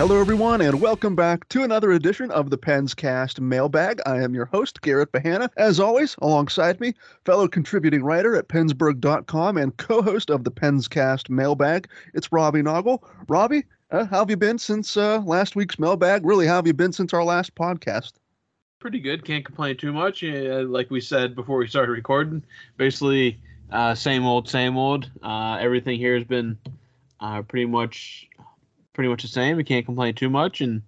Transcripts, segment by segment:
Hello, everyone, and welcome back to another edition of the Penscast Mailbag. I am your host, Garrett Bahana. As always, alongside me, fellow contributing writer at PensBurgh.com and co host of the Penscast Mailbag, it's Robbie Noggle. Robbie, uh, how have you been since uh, last week's mailbag? Really, how have you been since our last podcast? Pretty good. Can't complain too much. Uh, like we said before we started recording, basically, uh, same old, same old. Uh, everything here has been uh, pretty much pretty much the same. We can't complain too much, and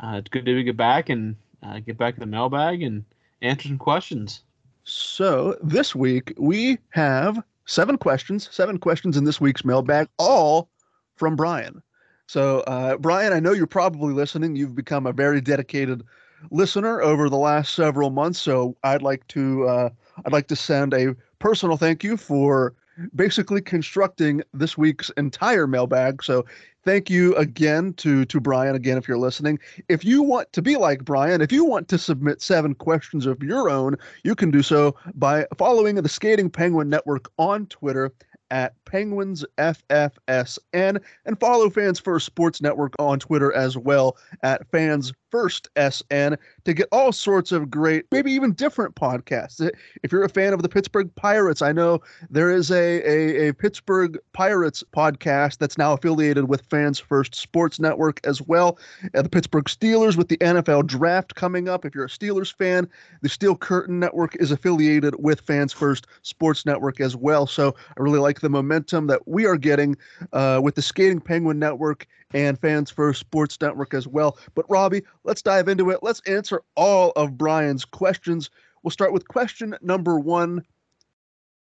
uh, it's good to get back and uh, get back in the mailbag and answer some questions. So this week we have seven questions, seven questions in this week's mailbag, all from Brian. So uh, Brian, I know you're probably listening. You've become a very dedicated listener over the last several months. So I'd like to uh, I'd like to send a personal thank you for basically constructing this week's entire mailbag. So thank you again to to Brian again if you're listening. If you want to be like Brian, if you want to submit seven questions of your own, you can do so by following the Skating Penguin Network on Twitter at Penguins FFSN and follow Fans First Sports Network on Twitter as well at Fans First SN to get all sorts of great, maybe even different podcasts. If you're a fan of the Pittsburgh Pirates, I know there is a, a, a Pittsburgh Pirates podcast that's now affiliated with Fans First Sports Network as well. Uh, the Pittsburgh Steelers with the NFL Draft coming up. If you're a Steelers fan, the Steel Curtain Network is affiliated with Fans First Sports Network as well. So I really like the momentum that we are getting uh, with the Skating Penguin Network and Fans First Sports Network as well. But Robbie, let's dive into it. Let's answer all of Brian's questions. We'll start with question number one.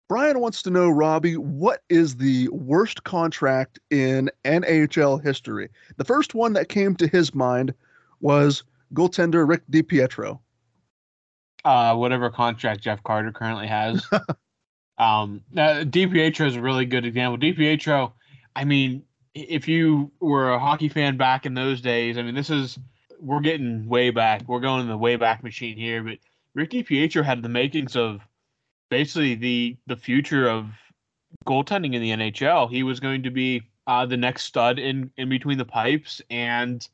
Brian wants to know, Robbie, what is the worst contract in NHL history? The first one that came to his mind was goaltender Rick DiPietro. Uh, whatever contract Jeff Carter currently has. um, uh, DiPietro is a really good example. DiPietro, I mean, if you were a hockey fan back in those days, I mean, this is we're getting way back. We're going in the way back machine here, but Rick DiPietro had the makings of basically the the future of goaltending in the NHL. He was going to be uh, the next stud in in between the pipes, and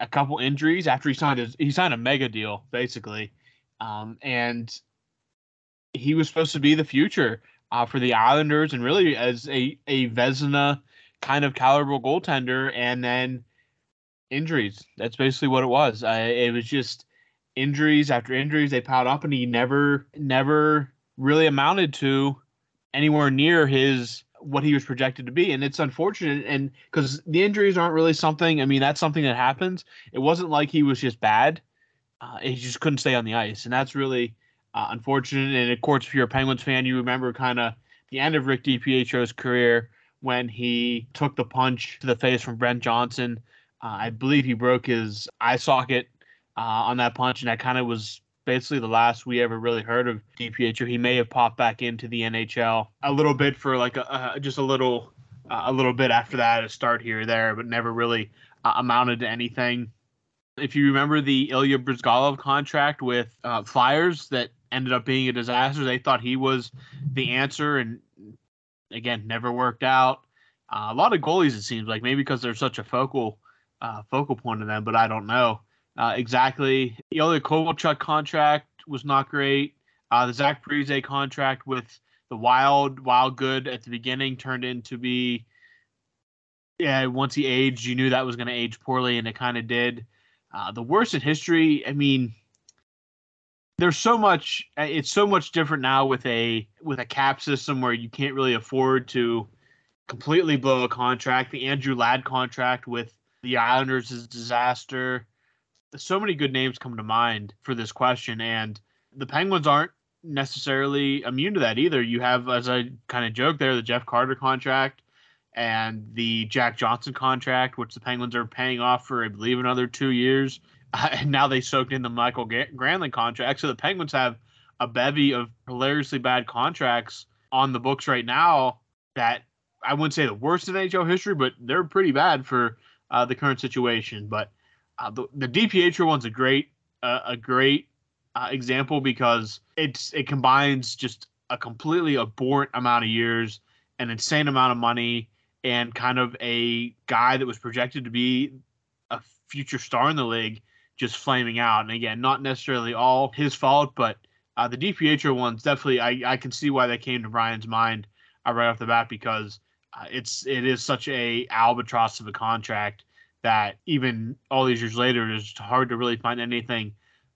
a couple injuries after he signed his he signed a mega deal basically, um, and he was supposed to be the future uh, for the Islanders and really as a a Vezina kind of caliber goaltender, and then injuries. That's basically what it was. Uh, it was just injuries after injuries. They piled up, and he never never really amounted to anywhere near his what he was projected to be and it's unfortunate and because the injuries aren't really something i mean that's something that happens it wasn't like he was just bad uh, he just couldn't stay on the ice and that's really uh, unfortunate and of course if you're a penguins fan you remember kind of the end of rick dipietro's career when he took the punch to the face from brent johnson uh, i believe he broke his eye socket uh, on that punch and that kind of was basically the last we ever really heard of DiPietro. He may have popped back into the NHL a little bit for like a, just a little uh, a little bit after that, a start here or there, but never really uh, amounted to anything. If you remember the Ilya Bryzgalov contract with uh, Flyers that ended up being a disaster, they thought he was the answer, and again, never worked out. Uh, a lot of goalies, it seems like, maybe because they're such a focal uh, focal point of them, but I don't know uh, exactly. The other Kovalchuk contract was not great. Uh, the Zach Parise contract with the Wild, Wild Good at the beginning turned into be, yeah, once he aged, you knew that was going to age poorly, and it kind of did. Uh, the worst in history, I mean, there's so much uh, it's so much different now with a with a cap system where you can't really afford to completely blow a contract the andrew ladd contract with the islanders is a disaster so many good names come to mind for this question, and the Penguins aren't necessarily immune to that either. You have, as I kind of joke there, the Jeff Carter contract and the Jack Johnson contract, which the Penguins are paying off for, I believe, another two years. Uh, and now they soaked in the Mikael Granlund contract. So the Penguins have a bevy of hilariously bad contracts on the books right now that I wouldn't say the worst in NHL history, but they're pretty bad for uh, the current situation. But uh, the, the one's a great uh, a great uh, example because it's it combines just a completely abhorrent amount of years, an insane amount of money, and kind of a guy that was projected to be a future star in the league just flaming out. And again, not necessarily all his fault, but uh, the DiPietro one's definitely I, I can see why that came to Brian's mind uh, right off the bat because uh, it's it is such a albatross of a contract that even all these years later, it's hard to really find anything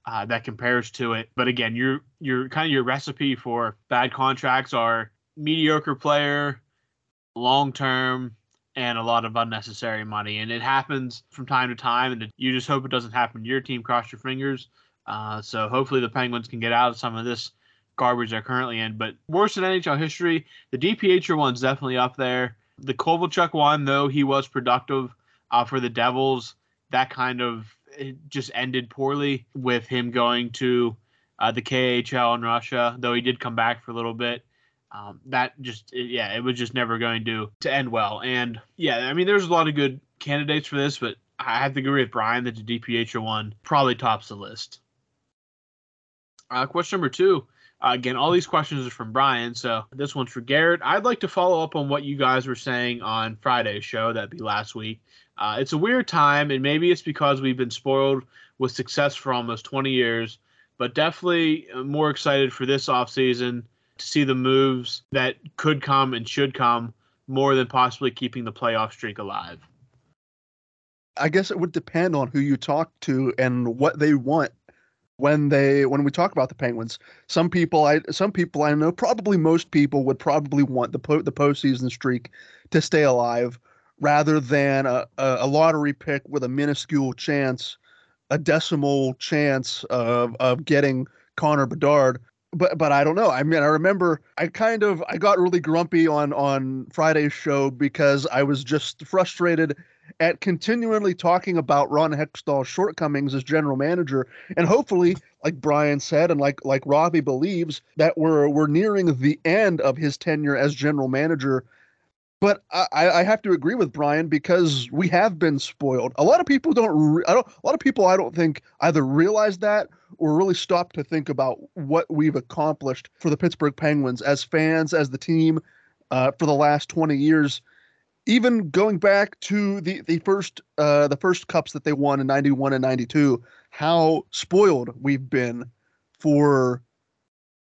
uh, that compares to it. But again, your your kind of your recipe for bad contracts are mediocre player, long term, and a lot of unnecessary money. And it happens from time to time, and you just hope it doesn't happen to your team. Cross your fingers. Uh, so hopefully the Penguins can get out of some of this garbage they're currently in. But worse in NHL history, the DiPietro one's definitely up there. The Kovalchuk one, though he was productive uh, for the Devils, that kind of just ended poorly with him going to uh, the KHL in Russia, though he did come back for a little bit. Um, that just, yeah, it was just never going to to end well. And yeah, I mean, there's a lot of good candidates for this, but I have to agree with Brian that the DiPietro one probably tops the list. Uh, question number two. Uh, again, all these questions are from Brian, so this one's for Garrett. I'd like to follow up on what you guys were saying on Friday's show, that'd be last week, uh, it's a weird time, and maybe it's because we've been spoiled with success for almost 20 years, but definitely uh, more excited for this offseason to see the moves that could come and should come more than possibly keeping the playoff streak alive. I guess it would depend on who you talk to and what they want when they when we talk about the Penguins. Some people I some people I know probably most people would probably want the po- the postseason streak to stay alive rather than a, a lottery pick with a minuscule chance, a decimal chance of of getting Connor Bedard. But but I don't know. I mean, I remember I kind of I got really grumpy on on Friday's show because I was just frustrated at continually talking about Ron Hextall's shortcomings as general manager, and hopefully, like Brian said, and like like Robbie believes that we're we're nearing the end of his tenure as general manager but I, I have to agree with Brian because we have been spoiled. A lot of people don't. Re- I don't. A lot of people I don't think either realize that or really stop to think about what we've accomplished for the Pittsburgh Penguins as fans, as the team, uh, for the last twenty years. Even going back to the the first uh, the first cups that they won in ninety one and ninety two, how spoiled we've been for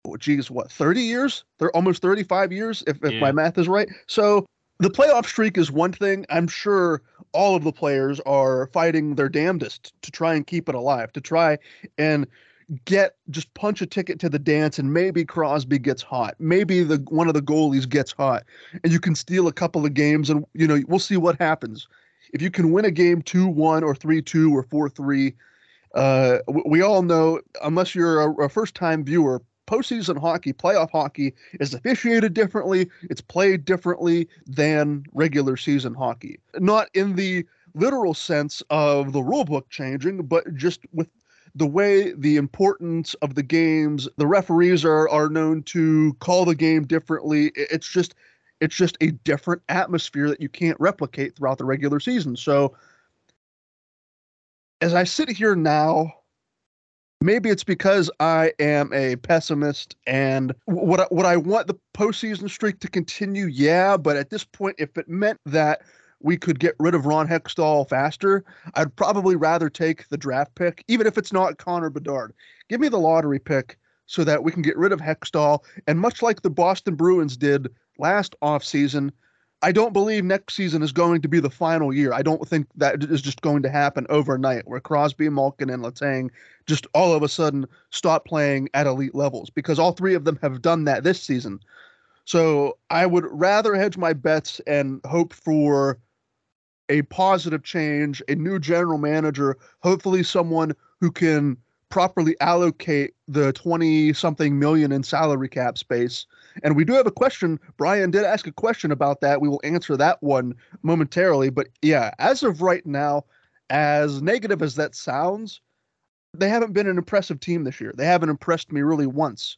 oh, geez, what, 30 years? They're almost 35 years, if, if Yeah. my math is right. So the playoff streak is one thing. I'm sure all of the players are fighting their damnedest to try and keep it alive, to try and get just punch a ticket to the dance and maybe Crosby gets hot. Maybe the one of the goalies gets hot and you can steal a couple of games and you know, we'll see what happens. If you can win a game 2-1 or 3-2 or 4-3, uh, we all know, unless you're a, a first-time viewer, postseason hockey, playoff hockey is officiated differently. It's played differently than regular season hockey. Not in the literal sense of the rule book changing, but just with the way the importance of the games, the referees are are known to call the game differently. It's just it's just a different atmosphere that you can't replicate throughout the regular season. So as I sit here now, maybe it's because I am a pessimist and w- what I, I want the postseason streak to continue. Yeah, but at this point, if it meant that we could get rid of Ron Hextall faster, I'd probably rather take the draft pick, even if it's not Connor Bedard. Give me the lottery pick so that we can get rid of Hextall. And much like the Boston Bruins did last offseason, I don't believe next season is going to be the final year. I don't think that is just going to happen overnight where Crosby, Malkin, and Letang just all of a sudden stop playing at elite levels because all three of them have done that this season. So I would rather hedge my bets and hope for a positive change, a new general manager, hopefully someone who can properly allocate the 20 something million in salary cap space. And we do have a question. Brian did ask a question about that. We will answer that one momentarily. But yeah, as of right now, as negative as that sounds, they haven't been an impressive team this year. They haven't impressed me really once.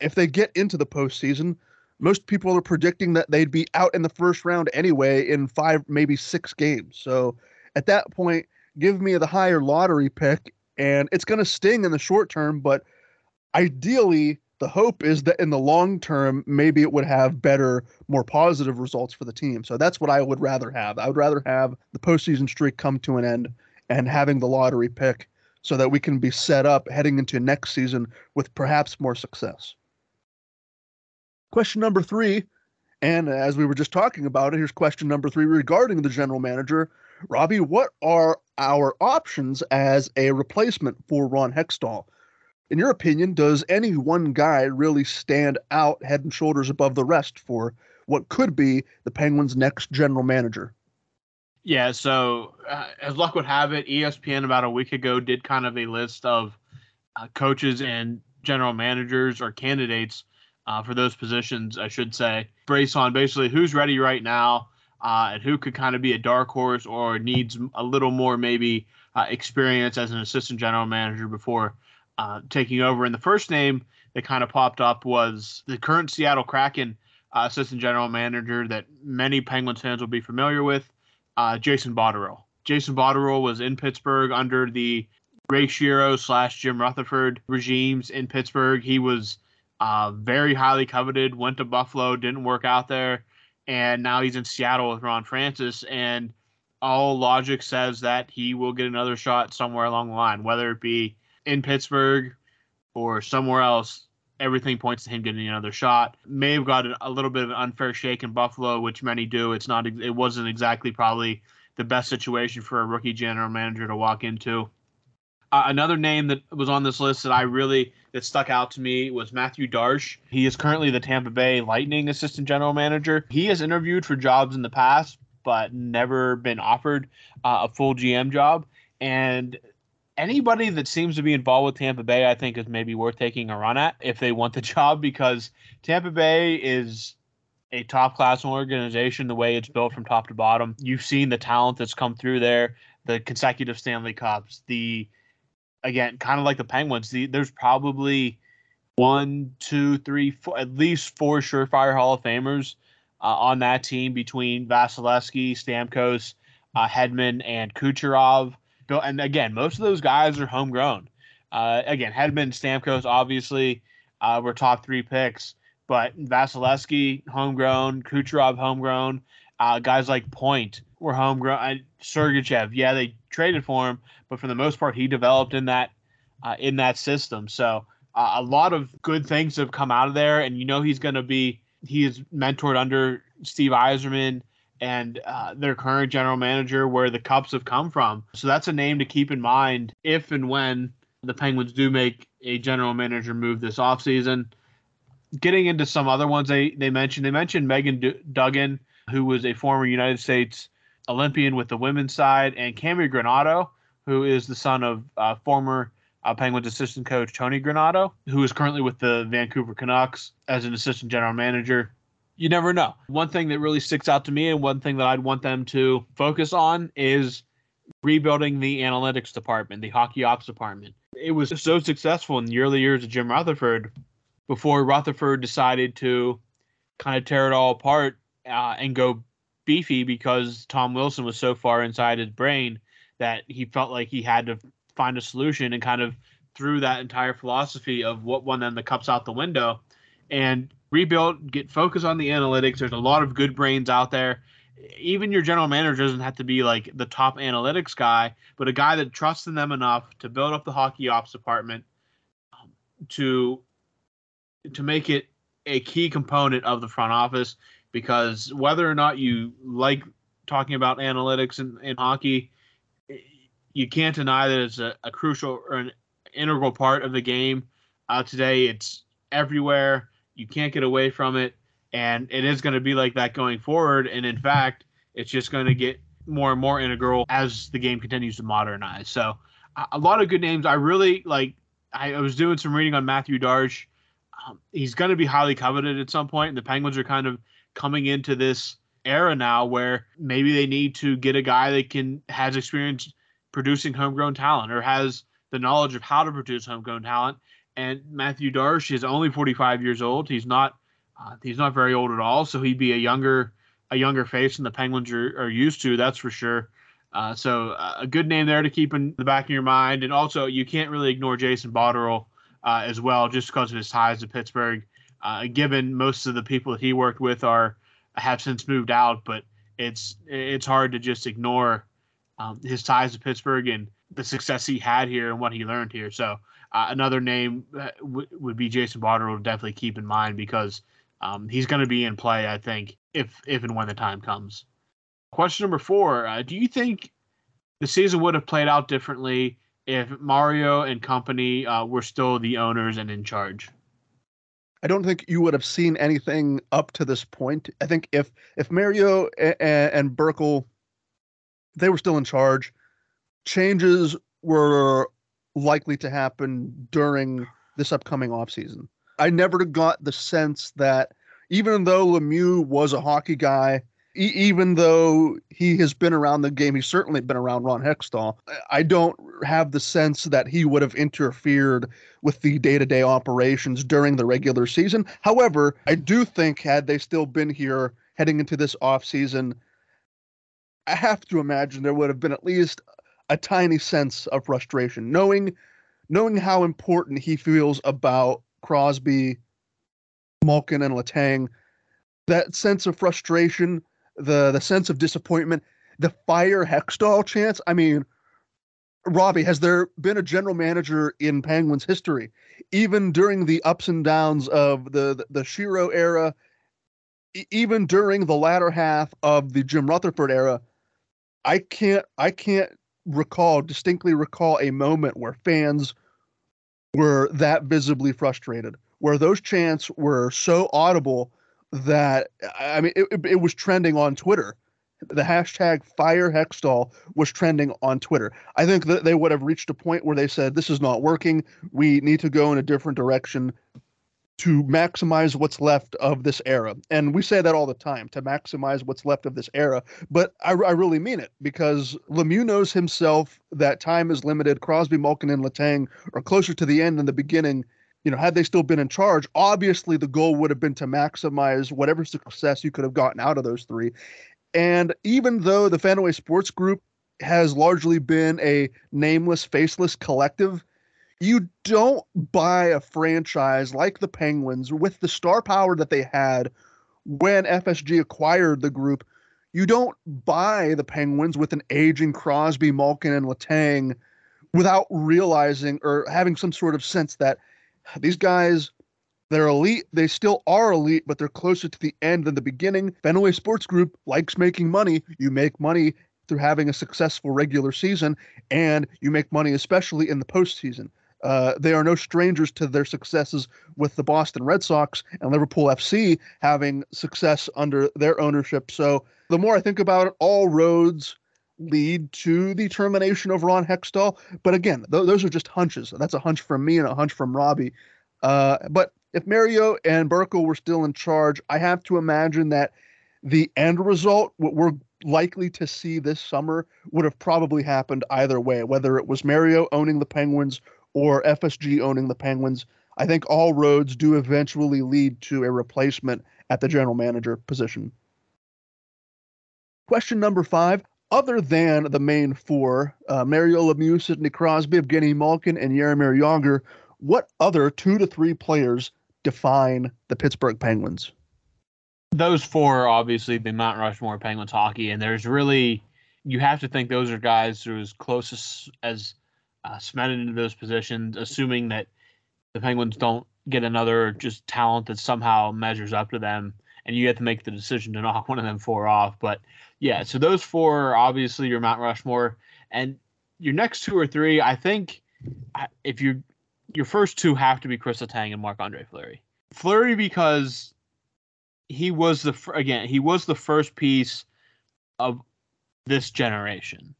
If they get into the postseason, most people are predicting that they'd be out in the first round anyway in five, maybe six games. So at that point, give me the higher lottery pick, and it's going to sting in the short term. But ideally, the hope is that in the long term, maybe it would have better, more positive results for the team. So that's what I would rather have. I would rather have the postseason streak come to an end and having the lottery pick so that we can be set up heading into next season with perhaps more success. Question number three, and as we were just talking about it, here's question number three regarding the general manager. Robbie, what are our options as a replacement for Ron Hextall? In your opinion, does any one guy really stand out head and shoulders above the rest for what could be the Penguins' next general manager? Yeah, so uh, as luck would have it, ESPN about a week ago did kind of a list of uh, coaches and general managers or candidates uh, for those positions, I should say, based on basically who's ready right now uh, and who could kind of be a dark horse or needs a little more maybe uh, experience as an assistant general manager before uh, taking over. And the first name that kind of popped up was the current Seattle Kraken uh, assistant general manager that many Penguins fans will be familiar with uh, Jason Botterill. Jason Botterill was in Pittsburgh under the Ray Shero slash Jim Rutherford regimes in Pittsburgh. He was uh, very highly coveted, went to Buffalo, didn't work out there, and now he's in Seattle with Ron Francis. And all logic says that he will get another shot somewhere along the line, whether it be in Pittsburgh or somewhere else. Everything points to him getting another shot. May have got a little bit of an unfair shake in Buffalo, which many do. It's not. It wasn't exactly probably the best situation for a rookie general manager to walk into. Uh, another name that was on this list that I really that stuck out to me was Mathieu Darche. He is currently the Tampa Bay Lightning assistant general manager. He has interviewed for jobs in the past, but never been offered uh, a full GM job. And anybody that seems to be involved with Tampa Bay, I think, is maybe worth taking a run at if they want the job because Tampa Bay is a top class organization the way it's built from top to bottom. You've seen the talent that's come through there, the consecutive Stanley Cups, the again, kind of like the Penguins, the, there's probably one, two, three, four, at least four surefire Hall of Famers uh, on that team between Vasilevskiy, Stamkos, uh, Hedman, and Kucherov. And again, most of those guys are homegrown. Uh, again, Hedman, Stamkos, obviously, uh, were top three picks, but Vasilevskiy, homegrown, Kucherov, homegrown. Uh, guys like Point were homegrown. Uh, Sergachev, yeah, they traded for him, but for the most part, he developed in that uh, in that system. So Uh, a lot of good things have come out of there, and you know he's going to be he is mentored under Steve Yzerman and uh, their current general manager, where the Cubs have come from. So that's a name to keep in mind if and when the Penguins do make a general manager move this offseason. Getting into some other ones they, they mentioned, they mentioned Megan D- Duggan, who was a former United States Olympian with the women's side, and Cammi Granato, who is the son of uh, former uh, Penguins assistant coach Tony Granato, who is currently with the Vancouver Canucks as an assistant general manager. You never know. One thing that really sticks out to me, and one thing that I'd want them to focus on, is rebuilding the analytics department, the hockey ops department. It was so successful in the early years of Jim Rutherford before Rutherford decided to kind of tear it all apart uh, and go beefy because Tom Wilson was so far inside his brain that he felt like he had to find a solution and kind of threw that entire philosophy of what won them the cups out the window and rebuild, get focus on the analytics. There's a lot of good brains out there. Even your general manager doesn't have to be like the top analytics guy, but a guy that trusts in them enough to build up the hockey ops department um, to to make it a key component of the front office. Because whether or not you like talking about analytics in, in hockey, you can't deny that it's a, a crucial or an integral part of the game. Uh, today, it's everywhere. You can't get away from it, and it is going to be like that going forward. And in fact, it's just going to get more and more integral as the game continues to modernize. So, a lot of good names. I really like. I, was doing some reading on Mathieu Darche. Um, he's going to be highly coveted at some point, and the Penguins are kind of coming into this era now where maybe they need to get a guy that can has experience producing homegrown talent or has the knowledge of how to produce homegrown talent and Mathieu Darche is only 45 years old. He's not uh, he's not very old at all, so he'd be a younger a younger face than the Penguins are, are used to. That's for sure. Uh, so uh, a good name there to keep in the back of your mind, and also you can't really ignore Jason Botterill uh, as well, just because of his ties to Pittsburgh. Uh, given most of the people that he worked with are have since moved out, but it's it's hard to just ignore um, his ties to Pittsburgh and the success he had here and what he learned here. So uh, another name w- would be Jason Botterill to definitely keep in mind because um, he's going to be in play, I think, if if and when the time comes. Question number four: uh, Do you think the season would have played out differently if Mario and company uh, were still the owners and in charge? I don't think you would have seen anything up to this point. I think if if Mario and, and Burkle they were still in charge, changes were likely to happen during this upcoming offseason. I never got the sense that even though Lemieux was a hockey guy, e- even though he has been around the game, he's certainly been around Ron Hextall. I don't have the sense that he would have interfered with the day to day operations during the regular season. However, I do think had they still been here heading into this offseason, I have to imagine there would have been at least a tiny sense of frustration, knowing knowing how important he feels about Crosby, Malkin, and Letang. That sense of frustration, the the sense of disappointment, the fire Hextall chance. I mean, Robbie, has there been a general manager in Penguins history, even during the ups and downs of the the, the Shero era, even during the latter half of the Jim Rutherford era? I can't I can't recall distinctly recall a moment where fans were that visibly frustrated, where those chants were so audible that I mean it, it was trending on Twitter. The hashtag fire Hextall was trending on Twitter. I think that they would have reached a point where they said, This is not working. We need to go in a different direction to maximize what's left of this era. And we say that all the time to maximize what's left of this era. But I, I really mean it because Lemieux knows himself that time is limited. Crosby, Malkin, and Letang are closer to the end than the beginning. You know, had they still been in charge, obviously the goal would have been to maximize whatever success you could have gotten out of those three. And even though the Fenway Sports Group has largely been a nameless, faceless collective, you don't buy a franchise like the Penguins with the star power that they had when FSG acquired the group. You don't buy the Penguins with an aging Crosby, Malkin, and Letang without realizing or having some sort of sense that These guys, they're elite. They still are elite, but they're closer to the end than the beginning. Fenway Sports Group likes making money. You make money through having a successful regular season, and you make money especially in the postseason. Uh, they are no strangers to their successes with the Boston Red Sox and Liverpool FC having success under their ownership. So the more I think about it, all roads lead to the termination of Ron Hextall. But again, th- those are just hunches. That's a hunch from me and a hunch from Robbie. Uh, but if Mario and Burkle were still in charge, I have to imagine that the end result, what we're likely to see this summer, would have probably happened either way, whether it was Mario owning the Penguins or FSG owning the Penguins. I think all roads do eventually lead to a replacement at the general manager position. Question number five. Other than the main four, uh, Mario Lemieux, Sidney Crosby, Evgeny Malkin, and Jaromir Jagr, what other two to three players define the Pittsburgh Penguins? Those four are obviously the Mount Rushmore Penguins hockey, and there's really you have to think those are guys who are as close as, as uh, cemented into those positions, assuming that the Penguins don't get another just talent that somehow measures up to them, and you have to make the decision to knock one of them four off. But yeah, so those four are obviously your Mount Rushmore, and your next two or three, I think, if you your first two have to be Chris Letang and Marc Andre Fleury. Fleury because he was the again he was the first piece of this generation.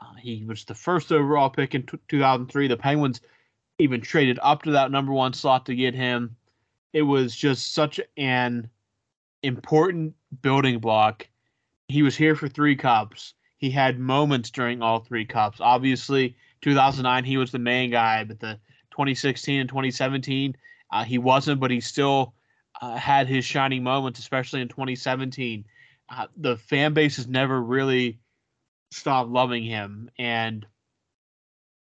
Uh, he was the first overall pick in t- 2003. The Penguins even traded up to that number one slot to get him. It was just such an important building block. He was here for three cups. He had moments during all three cups. Obviously, 2009 he was the main guy, but the 2016 and 2017 uh, he wasn't, but he still uh, had his shining moments, especially in 2017. Uh, the fan base has never really stopped loving him, and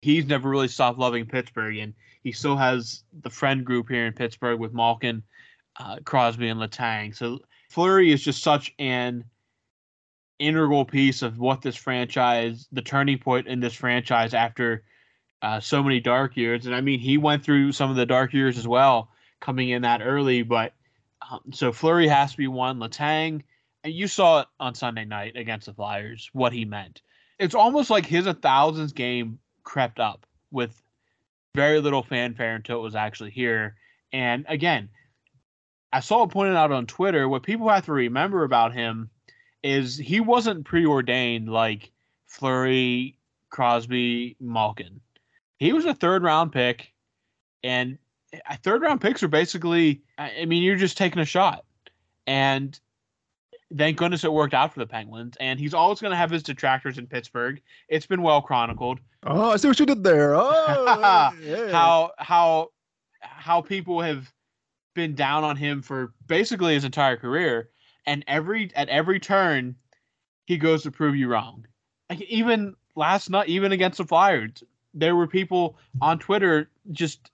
he's never really stopped loving Pittsburgh. And he still has the friend group here in Pittsburgh with Malkin, uh, Crosby, and Letang. So Fleury is just such an integral piece of what this franchise, the turning point in this franchise after uh, so many dark years. And I mean, he went through some of the dark years as well, coming in that early. But um, so Fleury has to be one. Letang, and you saw it on Sunday night against the Flyers, what he meant. It's almost like his a thousands game crept up with very little fanfare until it was actually here. And again, I saw it pointed out on Twitter. What people have to remember about him is he wasn't preordained like Fleury, Crosby, Malkin. He was a third round pick, and eh, third round picks are basically, I mean, you're just taking a shot. And thank goodness it worked out for the Penguins. And he's always going to have his detractors in Pittsburgh. It's been well chronicled. Oh, I see what you did there. Oh, yeah. how how how people have been down on him for basically his entire career, and every at every turn, he goes to prove you wrong. Like even last night, even against the Flyers, there were people on Twitter just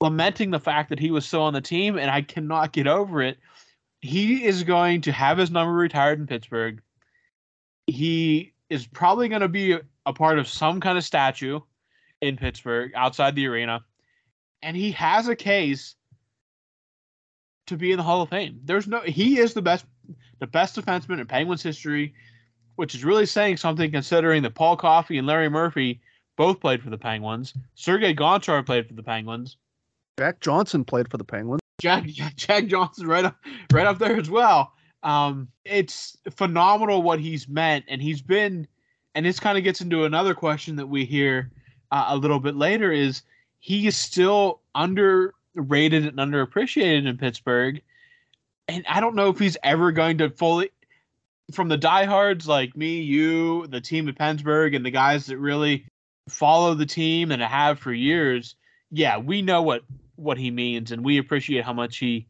lamenting the fact that he was still on the team, and I cannot get over it. He is going to have his number retired in Pittsburgh. He is probably going to be a, part of some kind of statue in Pittsburgh outside the arena, and he has a case to be in the Hall of Fame. There's no he is the best the best defenseman in Penguins history, which is really saying something considering that Paul Coffey and Larry Murphy both played for the Penguins. Sergei Gonchar played for the Penguins. Jack Johnson played for the Penguins. Jack Jack Johnson right up right up there as well. Um, it's phenomenal what he's meant, and he's been, and this kind of gets into another question that we hear uh, a little bit later is he is still underrated and underappreciated in Pittsburgh, and I don't know if he's ever going to fully. From the diehards like me, you, the team at PensBurgh, and the guys that really follow the team and have for years, yeah, we know what what he means, and we appreciate how much he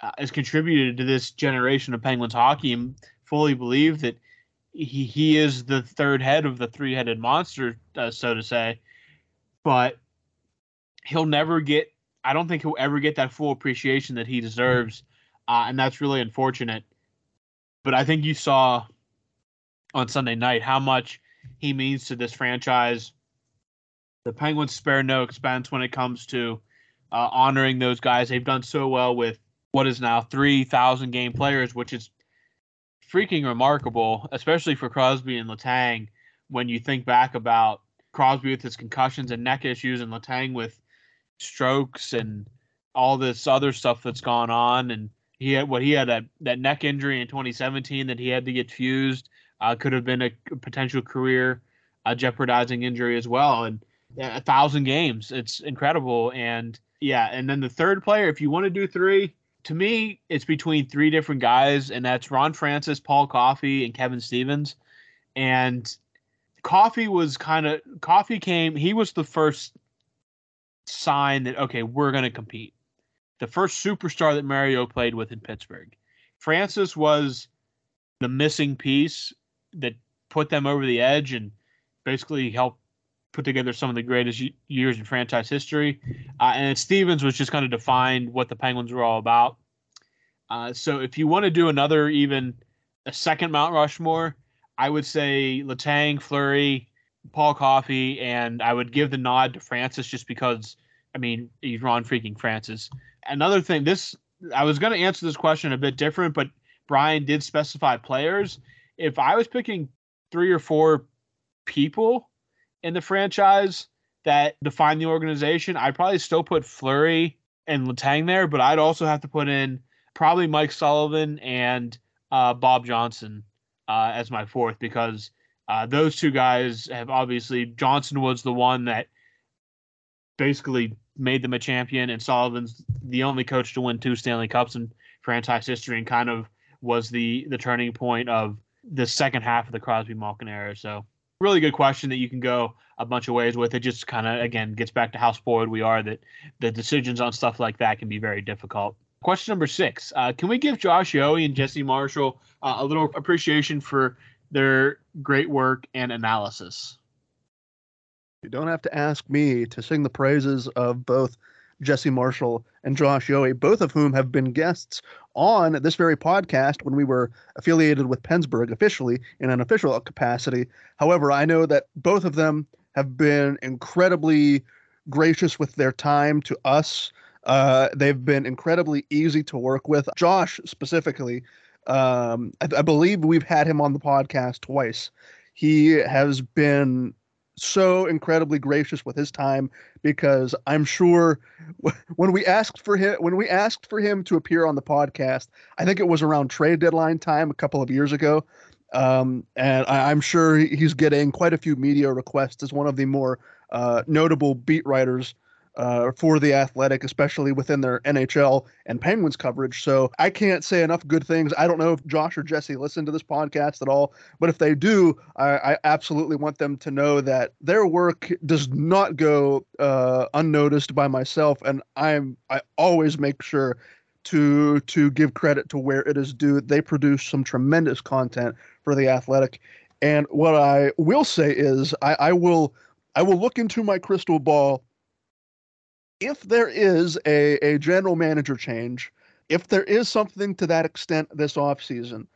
uh, has contributed to this generation of Penguins hockey, and fully believe that he he is the third head of the three headed monster, uh, so to say. But he'll never get. I don't think he'll ever get that full appreciation that he deserves, uh, and that's really unfortunate. But I think you saw on Sunday night how much he means to this franchise. The Penguins spare no expense when it comes to uh, honoring those guys. They've done so well with what is now 3,000 game players, which is freaking remarkable, especially for Crosby and Letang When you think back about Crosby with his concussions and neck issues, and Letang with strokes and all this other stuff that's gone on, and he had what he had that that neck injury in 2017 that he had to get fused. Uh, could have been a potential career uh, jeopardizing injury as well, and a thousand games. It's incredible, and yeah. And then the third player, if you want to do three, to me, it's between three different guys, and that's Ron Francis, Paul Coffey, and Kevin Stevens. And Coffey was kind of Coffey came. He was the first sign that okay, we're going to compete. The first superstar that Mario played with in Pittsburgh. Francis was the missing piece that put them over the edge and basically helped put together some of the greatest years in franchise history. Uh, and Stevens was just kind of defined what the Penguins were all about. Uh, so if you want to do another, even a second Mount Rushmore, I would say Letang, Fleury, Paul Coffey, and I would give the nod to Francis just because, I mean, he's Ron freaking Francis. Another thing, this I was going to answer this question a bit different, but Brian did specify players. If I was picking three or four people in the franchise that define the organization, I'd probably still put Fleury and Letang there, but I'd also have to put in probably Mike Sullivan and uh, Bob Johnson uh, as my fourth because uh, those two guys have obviously Johnson was the one that basically made them a champion, and Sullivan's the only coach to win two Stanley Cups in franchise history, and kind of was the the turning point of the second half of the Crosby Malkin era. So really good question that you can go a bunch of ways with. It just kind of again gets back to how spoiled we are that the decisions on stuff like that can be very difficult. Question number six: uh, Can we give Josh Yohe and Jesse Marshall uh, a little appreciation for their great work and analysis? You don't have to ask me to sing the praises of both Jesse Marshall and Josh Yohe, both of whom have been guests on this very podcast when we were affiliated with PensBurgh officially in an official capacity. However, I know that both of them have been incredibly gracious with their time to us. Uh, they've been incredibly easy to work with. Josh, specifically, um, I, I believe we've had him on the podcast twice. He has been so incredibly gracious with his time because I'm sure when we asked for him when we asked for him to appear on the podcast, I think it was around trade deadline time a couple of years ago. Um, and I, am sure he's getting quite a few media requests as one of the more uh, notable beat writers uh, for the Athletic, especially within their NHL and Penguins coverage. So I can't say enough good things. I don't know if Josh or Jesse listen to this podcast at all, but if they do, I, I absolutely want them to know that their work does not go uh, unnoticed by myself, and I'm I always make sure to to give credit to where it is due. They produce some tremendous content for the Athletic, and what I will say is I, I will I will look into my crystal ball if there is a, a general manager change, if there is something to that extent this offseason,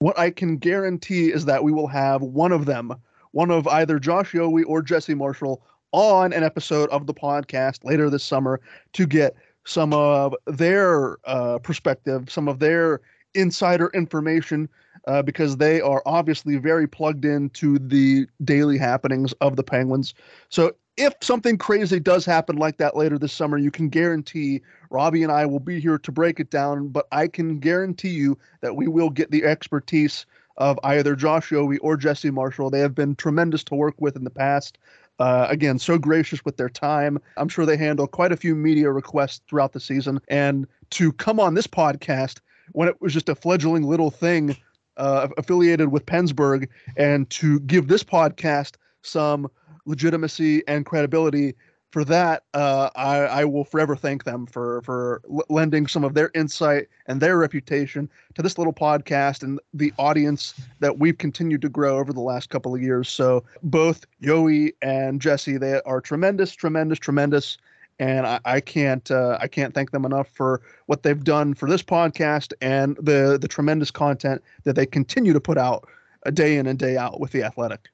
what I can guarantee is that we will have one of them, one of either Josh Yohe or Jesse Marshall, on an episode of the podcast later this summer to get some of their uh, perspective, some of their insider information, uh, because they are obviously very plugged into the daily happenings of the Penguins. So if something crazy does happen like that later this summer, you can guarantee Robbie and I will be here to break it down. But I can guarantee you that we will get the expertise of either Josh Yohe or Jesse Marshall. They have been tremendous to work with in the past. Uh, again, so gracious with their time. I'm sure they handle quite a few media requests throughout the season. And to come on this podcast when it was just a fledgling little thing uh, affiliated with PensBurgh and to give this podcast some legitimacy and credibility for that, uh, I, I, will forever thank them for for l- lending some of their insight and their reputation to this little podcast and the audience that we've continued to grow over the last couple of years. So both Yohe and Jesse, they are tremendous, tremendous, tremendous, and I, I can't uh, I can't thank them enough for what they've done for this podcast and the the tremendous content that they continue to put out uh, day in and day out with the Athletic.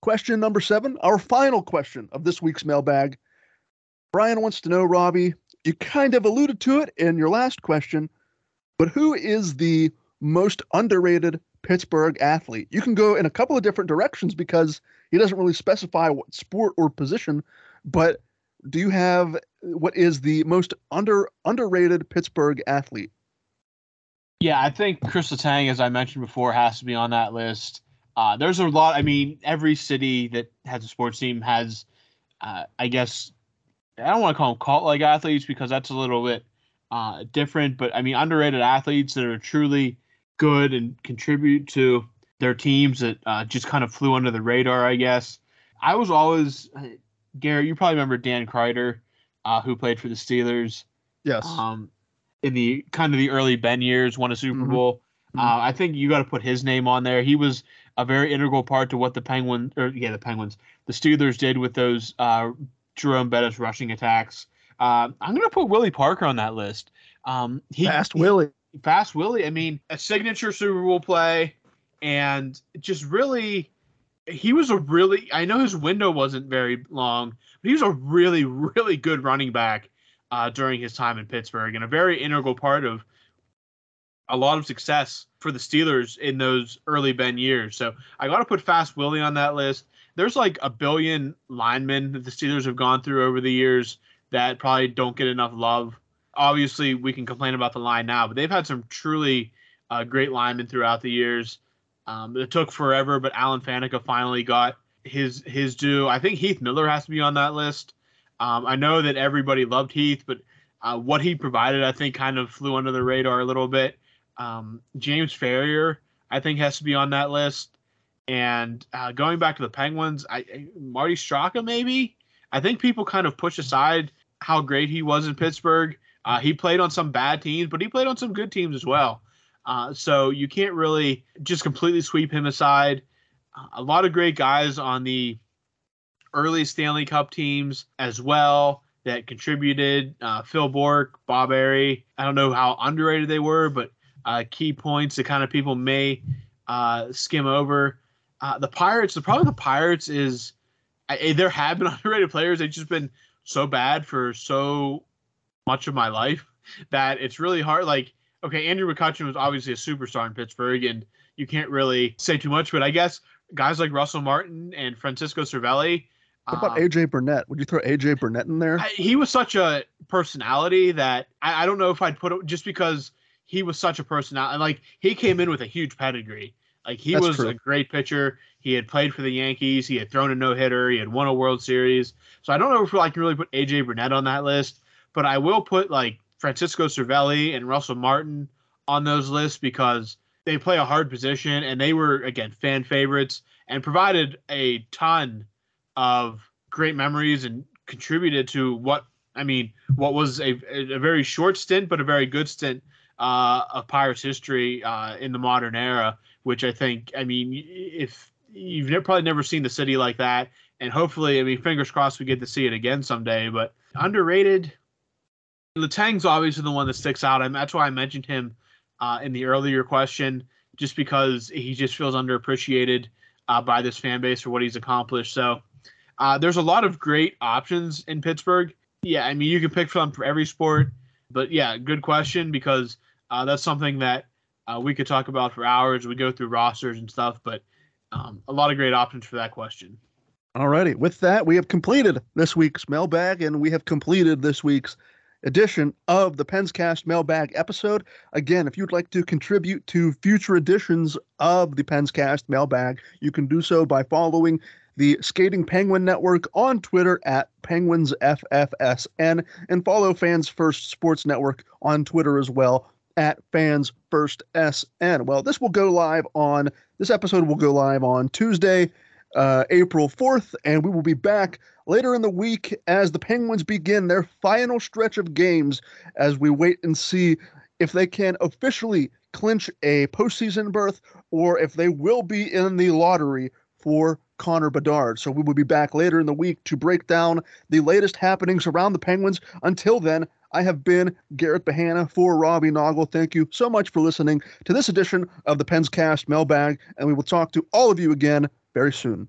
Question number seven, our final question of this week's mailbag. Brian wants to know, Robbie, you kind of alluded to it in your last question, but who is the most underrated Pittsburgh athlete? You can go in a couple of different directions because he doesn't really specify what sport or position, but do you have what is the most under underrated Pittsburgh athlete? Yeah, I think Chris Letang, as I mentioned before, has to be on that list. Uh, there's a lot. I mean, every city that has a sports team has, uh, I guess, I don't want to call them cult like athletes because that's a little bit uh, different. But I mean, underrated athletes that are truly good and contribute to their teams that uh, just kind of flew under the radar, I guess. I was always, uh, Garrett, you probably remember Dan Kreider, uh, who played for the Steelers. Yes. Um, in the kind of the early Ben years, won a Super Mhm. Bowl. Mhm. Uh, I think you got to put his name on there. He was a very integral part to what the Penguins, or yeah, the Penguins, the Steelers did with those uh, Jerome Bettis rushing attacks. Uh, I'm going to put Willie Parker on that list. Um, he, Fast he- Willie. Fast Willie. I mean, a signature Super Bowl play, and just really, he was a really. I know his window wasn't very long, but he was a really, really good running back uh, during his time in Pittsburgh, and a very integral part of a lot of success for the Steelers in those early Ben years. So I got to put Fast Willie on that list. There's like a billion linemen that the Steelers have gone through over the years that probably don't get enough love. Obviously, we can complain about the line now, but they've had some truly uh, great linemen throughout the years. Um, it took forever, but Alan Faneca finally got his his due. I think Heath Miller has to be on that list. Um, I know that everybody loved Heath, but uh, what he provided, I think, kind of flew under the radar a little bit. Um, James Farrior, I think, has to be on that list. And uh, going back to the Penguins, I, Marty Straka maybe. I think people kind of push aside how great he was in Pittsburgh. Uh, he played on some bad teams, but he played on some good teams as well. Uh, so you can't really just completely sweep him aside. A lot of great guys on the early Stanley Cup teams as well that contributed. Uh, Phil Bourque, Bob Errey. I don't know how underrated they were, but uh, key points that kind of people may uh, skim over. Uh, the Pirates, the problem with the Pirates is I, there have been underrated players. They've just been so bad for so much of my life that it's really hard. Like, okay, Andrew McCutchen was obviously a superstar in Pittsburgh, and you can't really say too much. But I guess guys like Russell Martin and Francisco Cervelli. What about um, AJ Burnett? Would you throw AJ Burnett in there? I, he was such a personality that I, I don't know if I'd put it just because he was such a personality. Like he came in with a huge pedigree. Like he That's was true. a great pitcher. He had played for the Yankees. He had thrown a no hitter. He had won a World Series. So I don't know if I can really put AJ Burnett on that list, but I will put like Francisco Cervelli and Russell Martin on those lists because they play a hard position and they were again fan favorites and provided a ton of great memories and contributed to what I mean, what was a, a very short stint but a very good stint uh, of Pirates history uh, in the modern era. Which I think, I mean, if you've ne- probably never seen the city like that, and hopefully, I mean, fingers crossed we get to see it again someday. But underrated, Letang's obviously the one that sticks out. and that's why I mentioned him uh, in the earlier question, just because he just feels underappreciated uh, by this fan base for what he's accomplished. So uh, there's a lot of great options in Pittsburgh. Yeah, I mean, you can pick from for every sport, but yeah, good question because uh, that's something that uh, we could talk about for hours. We go through rosters and stuff, but um, a lot of great options for that question. Alrighty, with that, we have completed this week's mailbag and we have completed this week's edition of the Penscast mailbag episode. Again, if you'd like to contribute to future editions of the Penscast mailbag, you can do so by following the Skating Penguin Network on Twitter at PenguinsFFSN and follow Fans First Sports Network on Twitter as well at Fans First SN. Well, this will go live on this episode will go live on Tuesday, uh, April 4th, and we will be back later in the week as the Penguins begin their final stretch of games as we wait and see if they can officially clinch a postseason berth or if they will be in the lottery for Connor Bedard. So we will be back later in the week to break down the latest happenings around the Penguins. Until then, I have been Garrett Bahana for Robbie Noggle. Thank you so much for listening to this edition of the Penscast Mailbag, and we will talk to all of you again very soon.